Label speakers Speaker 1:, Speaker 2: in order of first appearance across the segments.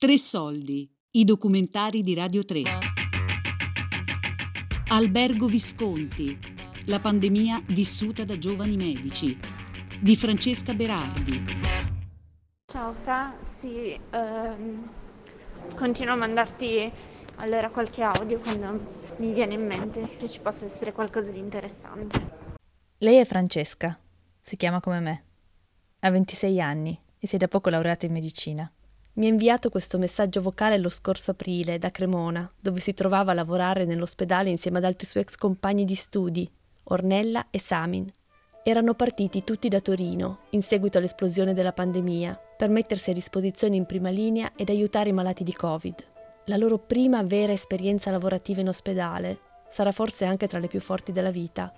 Speaker 1: Tre soldi, i documentari di Radio 3. Albergo Visconti, la pandemia vissuta da giovani medici, di Francesca Berardi.
Speaker 2: Ciao Fra, sì, ehm, continuo a mandarti allora qualche audio quando mi viene in mente che ci possa essere qualcosa di interessante.
Speaker 3: Lei è Francesca, si chiama come me. Ha 26 anni e si è da poco laureata in medicina. Mi ha inviato questo messaggio vocale lo scorso aprile da Cremona, dove si trovava a lavorare nell'ospedale insieme ad altri suoi ex compagni di studi, Ornella e Samin. Erano partiti tutti da Torino, in seguito all'esplosione della pandemia, per mettersi a disposizione in prima linea ed aiutare i malati di Covid. La loro prima vera esperienza lavorativa in ospedale sarà forse anche tra le più forti della vita.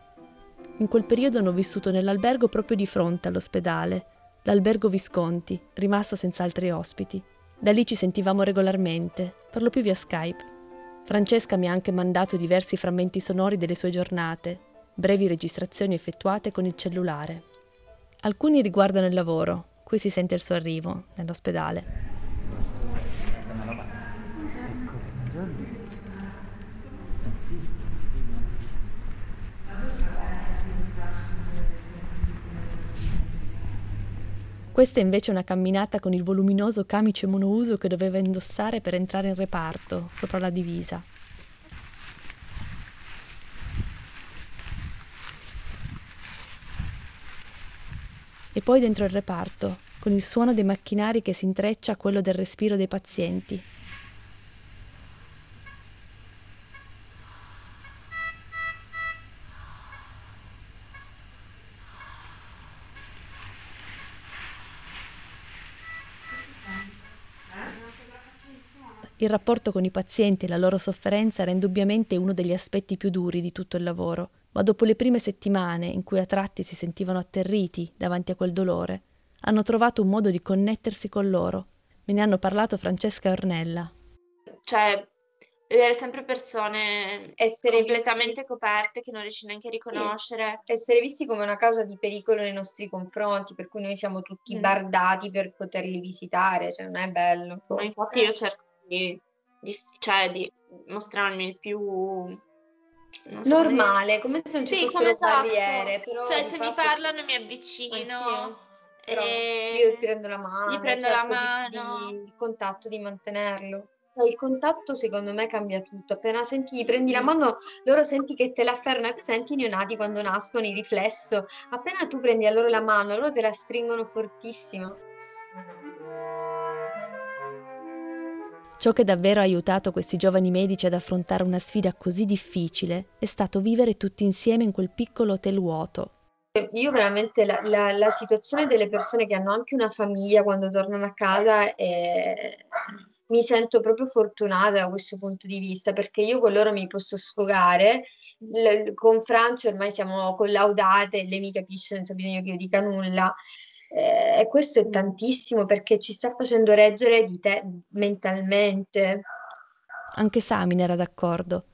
Speaker 3: In quel periodo hanno vissuto nell'albergo proprio di fronte all'ospedale, l'albergo Visconti, rimasto senza altri ospiti. Da lì ci sentivamo regolarmente, per lo più via Skype. Francesca mi ha anche mandato diversi frammenti sonori delle sue giornate, brevi registrazioni effettuate con il cellulare. Alcuni riguardano il lavoro, qui si sente il suo arrivo, nell'ospedale. Questa è invece una camminata con il voluminoso camice monouso che doveva indossare per entrare in reparto, sopra la divisa. E poi dentro il reparto, con il suono dei macchinari che si intreccia a quello del respiro dei pazienti, Il rapporto con i pazienti e la loro sofferenza era indubbiamente uno degli aspetti più duri di tutto il lavoro, ma dopo le prime settimane in cui a tratti si sentivano atterriti davanti a quel dolore, hanno trovato un modo di connettersi con loro. Me ne hanno parlato Francesca e Ornella.
Speaker 2: Cioè, vedere sempre persone essere completamente visti... coperte che non riesci neanche a riconoscere.
Speaker 4: Sì. Essere visti come una causa di pericolo nei nostri confronti, per cui noi siamo tutti mm. bardati per poterli visitare, cioè non è bello.
Speaker 2: Ma infatti io cerco di, di, cioè, di mostrarmi il più
Speaker 4: so normale, come se non ci sì, fossero esatto. barriere. Però
Speaker 2: cioè, se mi parlano ci... mi avvicino.
Speaker 4: E... Io prendo la mano,
Speaker 2: gli prendo la mano.
Speaker 4: Di, il contatto, di mantenerlo. Cioè, il contatto secondo me cambia tutto. Appena senti, gli prendi la mano, loro senti che te la afferrano e senti i neonati quando nascono, il riflesso. Appena tu prendi a loro la mano, loro te la stringono fortissimo.
Speaker 3: Ciò che davvero ha aiutato questi giovani medici ad affrontare una sfida così difficile è stato vivere tutti insieme in quel piccolo hotel vuoto.
Speaker 4: Io veramente la, la, la situazione delle persone che hanno anche una famiglia quando tornano a casa è... mi sento proprio fortunata da questo punto di vista perché io con loro mi posso sfogare. Con Francia ormai siamo collaudate, lei mi capisce senza bisogno che io dica nulla eh, e questo è tantissimo perché ci sta facendo reggere di te mentalmente.
Speaker 3: Anche Samin era d'accordo.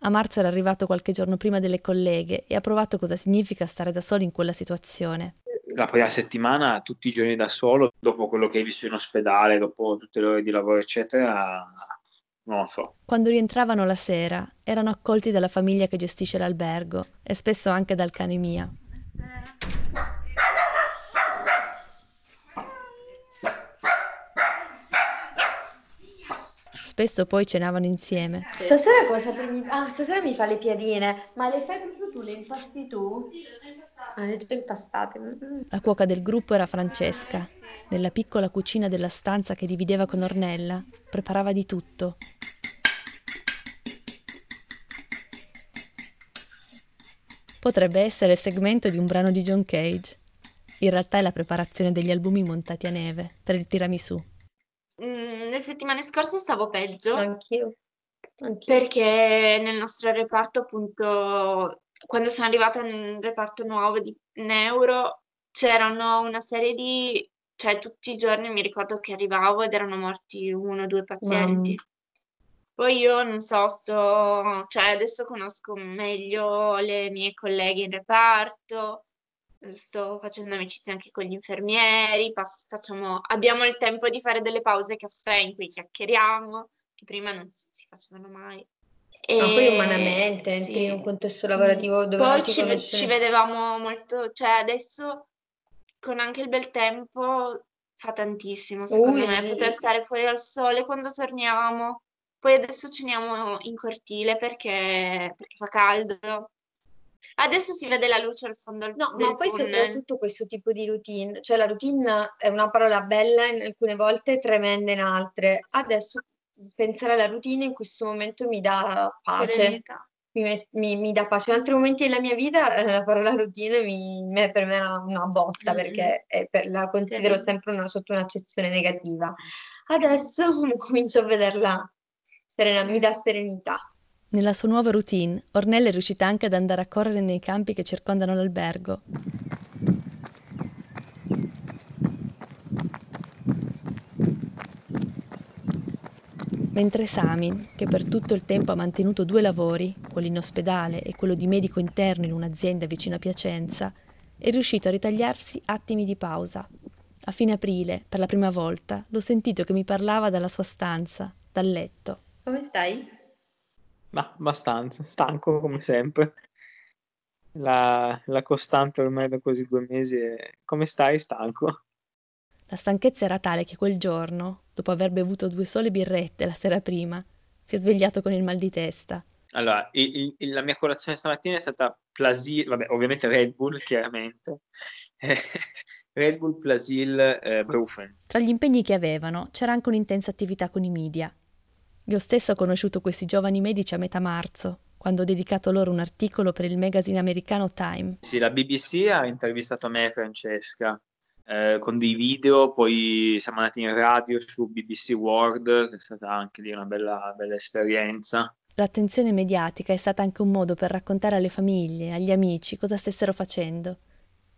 Speaker 3: A marzo era arrivato qualche giorno prima delle colleghe e ha provato cosa significa stare da soli in quella situazione.
Speaker 5: La prima settimana, tutti i giorni da solo, dopo quello che hai visto in ospedale, dopo tutte le ore di lavoro, eccetera, non lo so.
Speaker 3: Quando rientravano la sera, erano accolti dalla famiglia che gestisce l'albergo e spesso anche dal cane Mia. Spesso poi cenavano insieme.
Speaker 4: Stasera cosa premi? Ah, stasera mi fa le piadine. Ma le fai proprio tu? Le impasti tu? Ah, le già impastate.
Speaker 3: La cuoca del gruppo era Francesca. Nella piccola cucina della stanza che divideva con Ornella, preparava di tutto. Potrebbe essere il segmento di un brano di John Cage. In realtà è la preparazione degli albumi montati a neve per il tiramisù
Speaker 2: le settimane scorse stavo peggio.
Speaker 4: Anch'io.
Speaker 2: Anch'io. Perché nel nostro reparto, appunto, quando sono arrivata nel reparto nuovo di neuro, c'erano una serie di... cioè tutti i giorni mi ricordo che arrivavo ed erano morti uno o due pazienti. Mm. Poi io non so, sto, cioè adesso conosco meglio le mie colleghe in reparto, sto facendo amicizia anche con gli infermieri, pass- facciamo, abbiamo il tempo di fare delle pause caffè in cui chiacchieriamo, che prima non si, si facevano mai.
Speaker 4: E no, poi umanamente, sì. in un contesto lavorativo dove
Speaker 2: poi ci, ci vedevamo molto, cioè adesso con anche il bel tempo fa tantissimo, secondo Ui. me, poter stare fuori al sole quando torniamo. Poi adesso ceniamo in cortile perché, perché fa caldo. Adesso si vede la luce al fondo del
Speaker 4: No, ma poi
Speaker 2: tunnel.
Speaker 4: soprattutto questo tipo di routine, cioè la routine è una parola bella in alcune volte, tremenda in altre. Adesso pensare alla routine in questo momento mi dà pace. Mi, mi, mi, dà pace. In altri momenti della mia vita eh, la parola routine mi, me, per me è una, botta mm-hmm. perché per, la considero sì. sempre una, sotto un'accezione negativa. Adesso comincio a vederla serena, mi dà serenità.
Speaker 3: Nella sua nuova routine, Ornella è riuscita anche ad andare a correre nei campi che circondano l'albergo. Mentre Samin, che per tutto il tempo ha mantenuto due lavori, quello in ospedale e quello di medico interno in un'azienda vicino a Piacenza, è riuscito a ritagliarsi attimi di pausa. A fine aprile, per la prima volta, l'ho sentito che mi parlava dalla sua stanza, dal letto.
Speaker 4: Come stai?
Speaker 5: Ma abbastanza, stanco come sempre. La, la costante ormai da quasi due mesi è come stai stanco?
Speaker 3: La stanchezza era tale che quel giorno, dopo aver bevuto due sole birrette la sera prima, si è svegliato con il mal di testa.
Speaker 5: Allora, il, il, la mia colazione stamattina è stata Plasil, vabbè, ovviamente Red Bull, chiaramente. Red Bull, Plasil, eh, Brufen.
Speaker 3: Tra gli impegni che avevano c'era anche un'intensa attività con i media. Io stesso ho conosciuto questi giovani medici a metà marzo, quando ho dedicato loro un articolo per il magazine americano Time.
Speaker 5: Sì, la BBC ha intervistato me e Francesca eh, con dei video, poi siamo andati in radio su BBC World, che è stata anche lì una bella, bella esperienza.
Speaker 3: L'attenzione mediatica è stata anche un modo per raccontare alle famiglie, agli amici cosa stessero facendo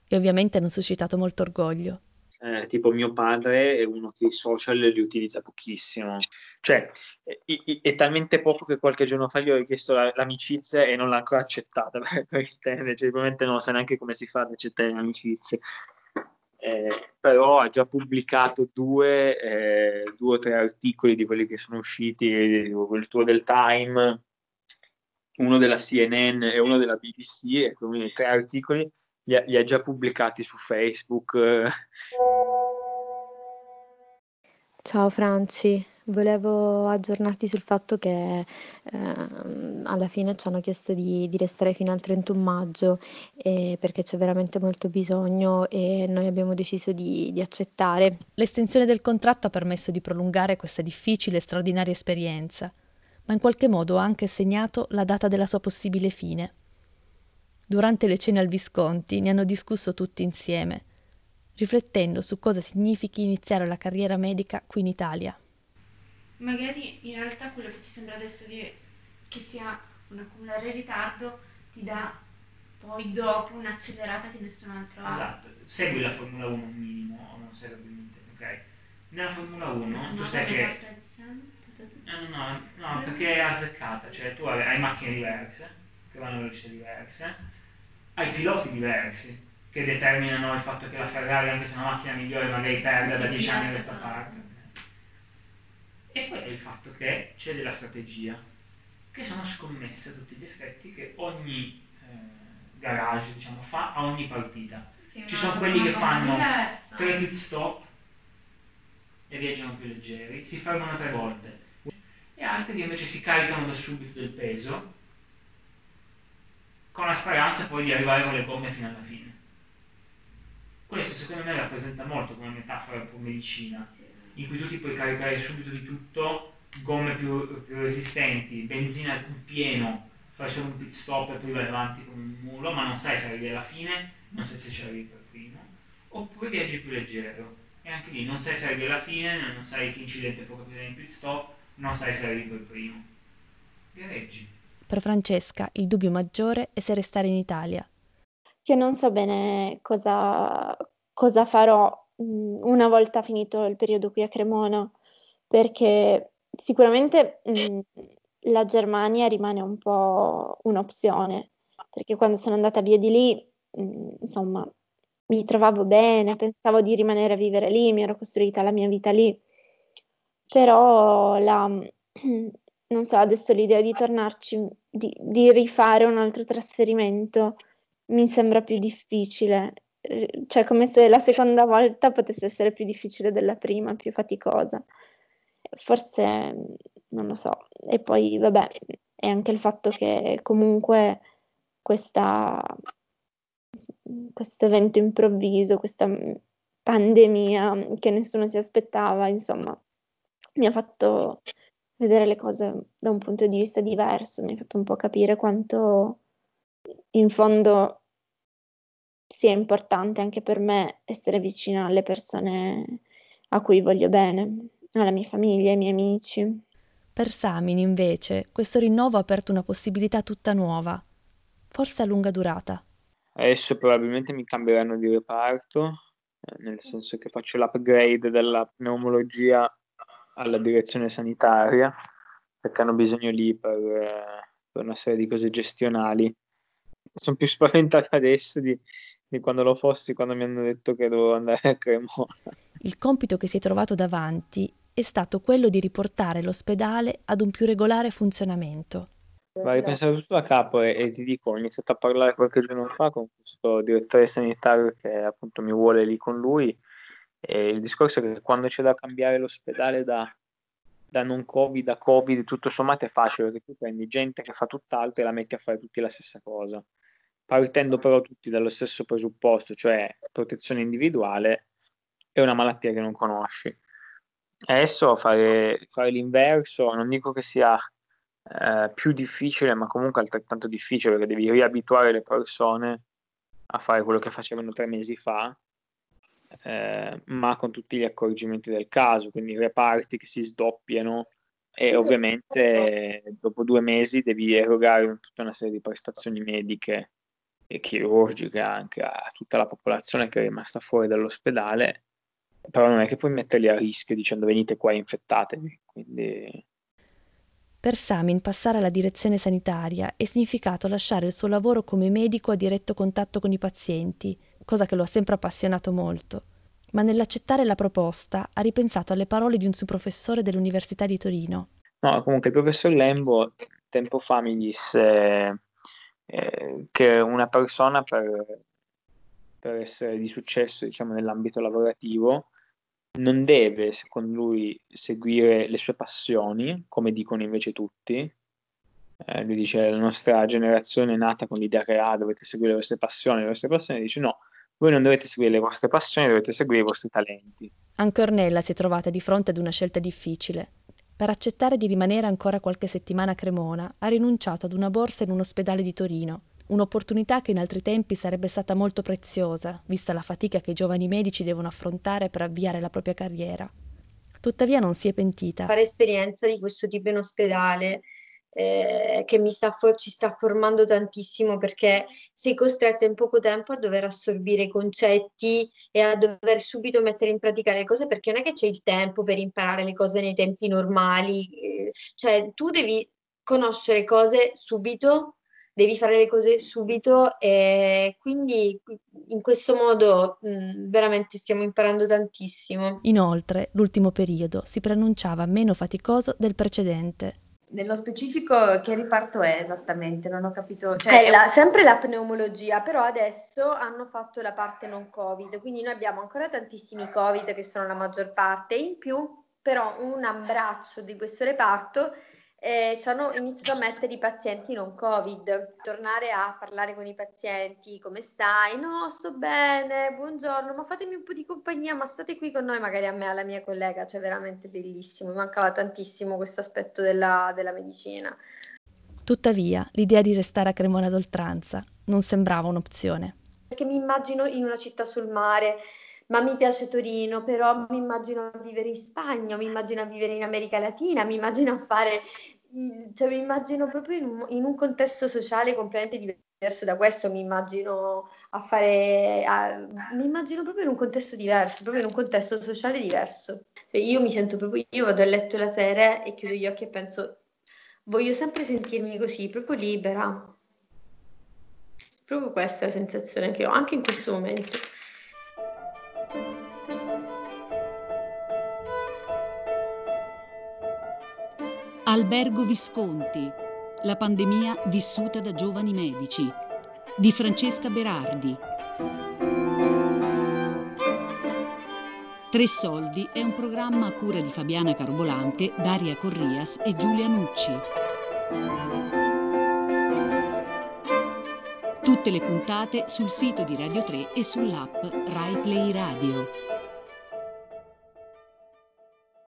Speaker 3: e ovviamente hanno suscitato molto orgoglio
Speaker 5: eh, tipo mio padre è uno che i social li utilizza pochissimo, cioè è, è, talmente poco che qualche giorno fa gli ho richiesto la, l'amicizia e non l'ha ancora accettata, per, intendere, cioè, probabilmente non sa neanche come si fa ad accettare l'amicizia. Eh, però ha già pubblicato due, eh, due o tre articoli di quelli che sono usciti, il tuo del Time, uno della CNN e uno della BBC, e quindi tre articoli li ha, li ha già pubblicati su Facebook.
Speaker 6: Ciao Franci, volevo aggiornarti sul fatto che eh, alla fine ci hanno chiesto di, di, restare fino al 31 maggio eh, perché c'è veramente molto bisogno e noi abbiamo deciso di, di accettare.
Speaker 3: L'estensione del contratto ha permesso di prolungare questa difficile e straordinaria esperienza, ma in qualche modo ha anche segnato la data della sua possibile fine. Durante le cene al Visconti ne hanno discusso tutti insieme, riflettendo su cosa significhi iniziare la carriera medica qui in Italia.
Speaker 7: Magari in realtà quello che ti sembra adesso di, che sia un accumulare ritardo ti dà poi dopo un'accelerata che nessun altro
Speaker 8: ha. Esatto, segui la Formula 1 un minimo, non serve ovviamente, ok? Nella Formula 1 no, tu sai che... No, no, no, no, perché è azzeccata, cioè tu hai, hai macchine diverse, che vanno a velocità diverse, ai piloti diversi che determinano il fatto che la Ferrari, anche se è una macchina migliore, magari perde da dieci anni a questa parte. E poi è il fatto che c'è della strategia, che sono scommesse a tutti gli effetti che ogni eh, garage diciamo, fa a ogni partita. Sì, Ci sono quelli che fanno diversa. tre pit stop e viaggiano più leggeri, si fermano tre volte, e altri che invece si caricano da subito del peso con la speranza poi di arrivare con le gomme fino alla fine. Questo secondo me rappresenta molto come metafora per medicina, in cui tu ti puoi caricare subito di tutto, gomme più, più resistenti, benzina in pieno, fai solo un pit stop e poi vai avanti con un mulo, ma non sai se arrivi alla fine, non sai se ci arrivi per primo, oppure viaggi più leggero. E anche lì non sai se arrivi alla fine, non sai che incidente può capitare in pit stop, non sai se arrivi per primo. Gareggi.
Speaker 3: Per Francesca il dubbio maggiore è se restare in Italia.
Speaker 6: Che non so bene cosa, cosa farò mh, una volta finito il periodo qui a Cremona, perché sicuramente mh, la Germania rimane un po' un'opzione, perché quando sono andata via di lì, mh, insomma,
Speaker 9: mi trovavo bene, pensavo di rimanere a vivere lì, mi ero costruita la mia vita lì. Però la, non so, adesso l'idea di tornarci, di, di rifare un altro trasferimento mi sembra più difficile. Cioè, come se la seconda volta potesse essere più difficile della prima, più faticosa. Forse non lo so. E poi, vabbè, è anche il fatto che comunque questa, questo evento improvviso, questa pandemia che nessuno si aspettava, insomma, mi ha fatto vedere le cose da un punto di vista diverso, mi ha fatto un po' capire quanto in fondo sia importante anche per me essere vicina alle persone a cui voglio bene, alla mia famiglia, ai miei amici.
Speaker 3: Per Samin, invece, questo rinnovo ha aperto una possibilità tutta nuova, forse a lunga durata.
Speaker 5: Adesso probabilmente mi cambieranno di reparto, eh, nel senso che faccio l'upgrade dalla pneumologia alla direzione sanitaria, perché hanno bisogno lì per, eh, per una serie di cose gestionali. Sono più spaventato adesso di, di quando lo fossi, quando mi hanno detto che dovevo andare a Cremona.
Speaker 3: Il compito che si è trovato davanti è stato quello di riportare l'ospedale ad un più regolare funzionamento.
Speaker 5: Ma ripensato tutto da capo e, e, ti dico, ho iniziato a parlare qualche giorno fa con questo direttore sanitario che appunto mi vuole lì con lui e il discorso è che quando c'è da cambiare l'ospedale da, da non covid a covid tutto sommato è facile perché tu prendi gente che fa tutt'altro e la metti a fare tutti la stessa cosa partendo però tutti dallo stesso presupposto cioè protezione individuale è una malattia che non conosci. Adesso fare, fare l'inverso non dico che sia eh, più difficile, ma comunque altrettanto difficile perché devi riabituare le persone a fare quello che facevano tre mesi fa, eh, ma con tutti gli accorgimenti del caso, quindi reparti che si sdoppiano e ovviamente dopo due mesi devi erogare tutta una serie di prestazioni mediche e chirurgiche anche a tutta la popolazione che è rimasta fuori dall'ospedale, però non è che puoi metterli a rischio dicendo venite qua e infettatevi, quindi
Speaker 3: per Samin passare alla direzione sanitaria è significato lasciare il suo lavoro come medico a diretto contatto con i pazienti, cosa che lo ha sempre appassionato molto. Ma nell'accettare la proposta ha ripensato alle parole di un suo professore dell'Università di Torino.
Speaker 5: No, comunque il professor Lembo tempo fa mi disse eh, che una persona per, per essere di successo diciamo, nell'ambito lavorativo non deve, secondo lui, seguire le sue passioni, come dicono invece tutti. Eh, lui dice: La nostra generazione è nata con l'idea che ah, dovete seguire le vostre passioni, le vostre passioni. Dice: No, voi non dovete seguire le vostre passioni, dovete seguire i vostri talenti.
Speaker 3: Anche Ornella si è trovata di fronte ad una scelta difficile. Per accettare di rimanere ancora qualche settimana a Cremona, ha rinunciato ad una borsa in un ospedale di Torino un'opportunità che in altri tempi sarebbe stata molto preziosa, vista la fatica che i giovani medici devono affrontare per avviare la propria carriera. Tuttavia non si è pentita.
Speaker 4: Fare esperienza di questo tipo in ospedale eh, che sta for- ci sta formando tantissimo perché sei costretta in poco tempo a dover assorbire i concetti e a dover subito mettere in pratica le cose perché non è che c'è il tempo per imparare le cose nei tempi normali, eh, cioè tu devi conoscere cose subito devi fare le cose subito e quindi in questo modo mh, veramente stiamo imparando tantissimo.
Speaker 3: Inoltre, l'ultimo periodo si preannunciava meno faticoso del precedente.
Speaker 10: Nello specifico che riparto è esattamente? Non ho capito. Cioè,
Speaker 4: è la, sempre la pneumologia, però adesso hanno fatto la parte non Covid, quindi noi abbiamo ancora tantissimi Covid che sono la maggior parte, in più però un abbraccio di questo reparto ci hanno iniziato a mettere i pazienti non Covid, tornare a parlare con i pazienti, come stai? No, sto bene, buongiorno, ma fatemi un po' di compagnia, ma state qui con noi, magari a me, alla mia collega, cioè veramente bellissimo, mi mancava tantissimo questo aspetto della, della medicina.
Speaker 3: Tuttavia, l'idea di restare a Cremona d'Oltranza non sembrava un'opzione.
Speaker 4: Perché mi immagino in una città sul mare, ma mi piace Torino, però mi immagino a vivere in Spagna, mi immagino a vivere in America Latina, mi immagino a fare, cioè mi immagino proprio in un, in un contesto sociale completamente diverso da questo, mi immagino a fare, a, mi immagino proprio in un contesto diverso, proprio in un contesto sociale diverso. Cioè io mi sento proprio, io vado a letto la sera e chiudo gli occhi e penso, voglio sempre sentirmi così, proprio libera. Proprio questa è la sensazione che ho, anche in questo momento.
Speaker 1: Albergo Visconti, la pandemia vissuta da giovani medici, di Francesca Berardi. Tre Soldi è un programma a cura di Fabiana Carobolante, Daria Corrias e Giulia Nucci. Tutte le puntate sul sito di Radio 3 e sull'app Rai Play Radio.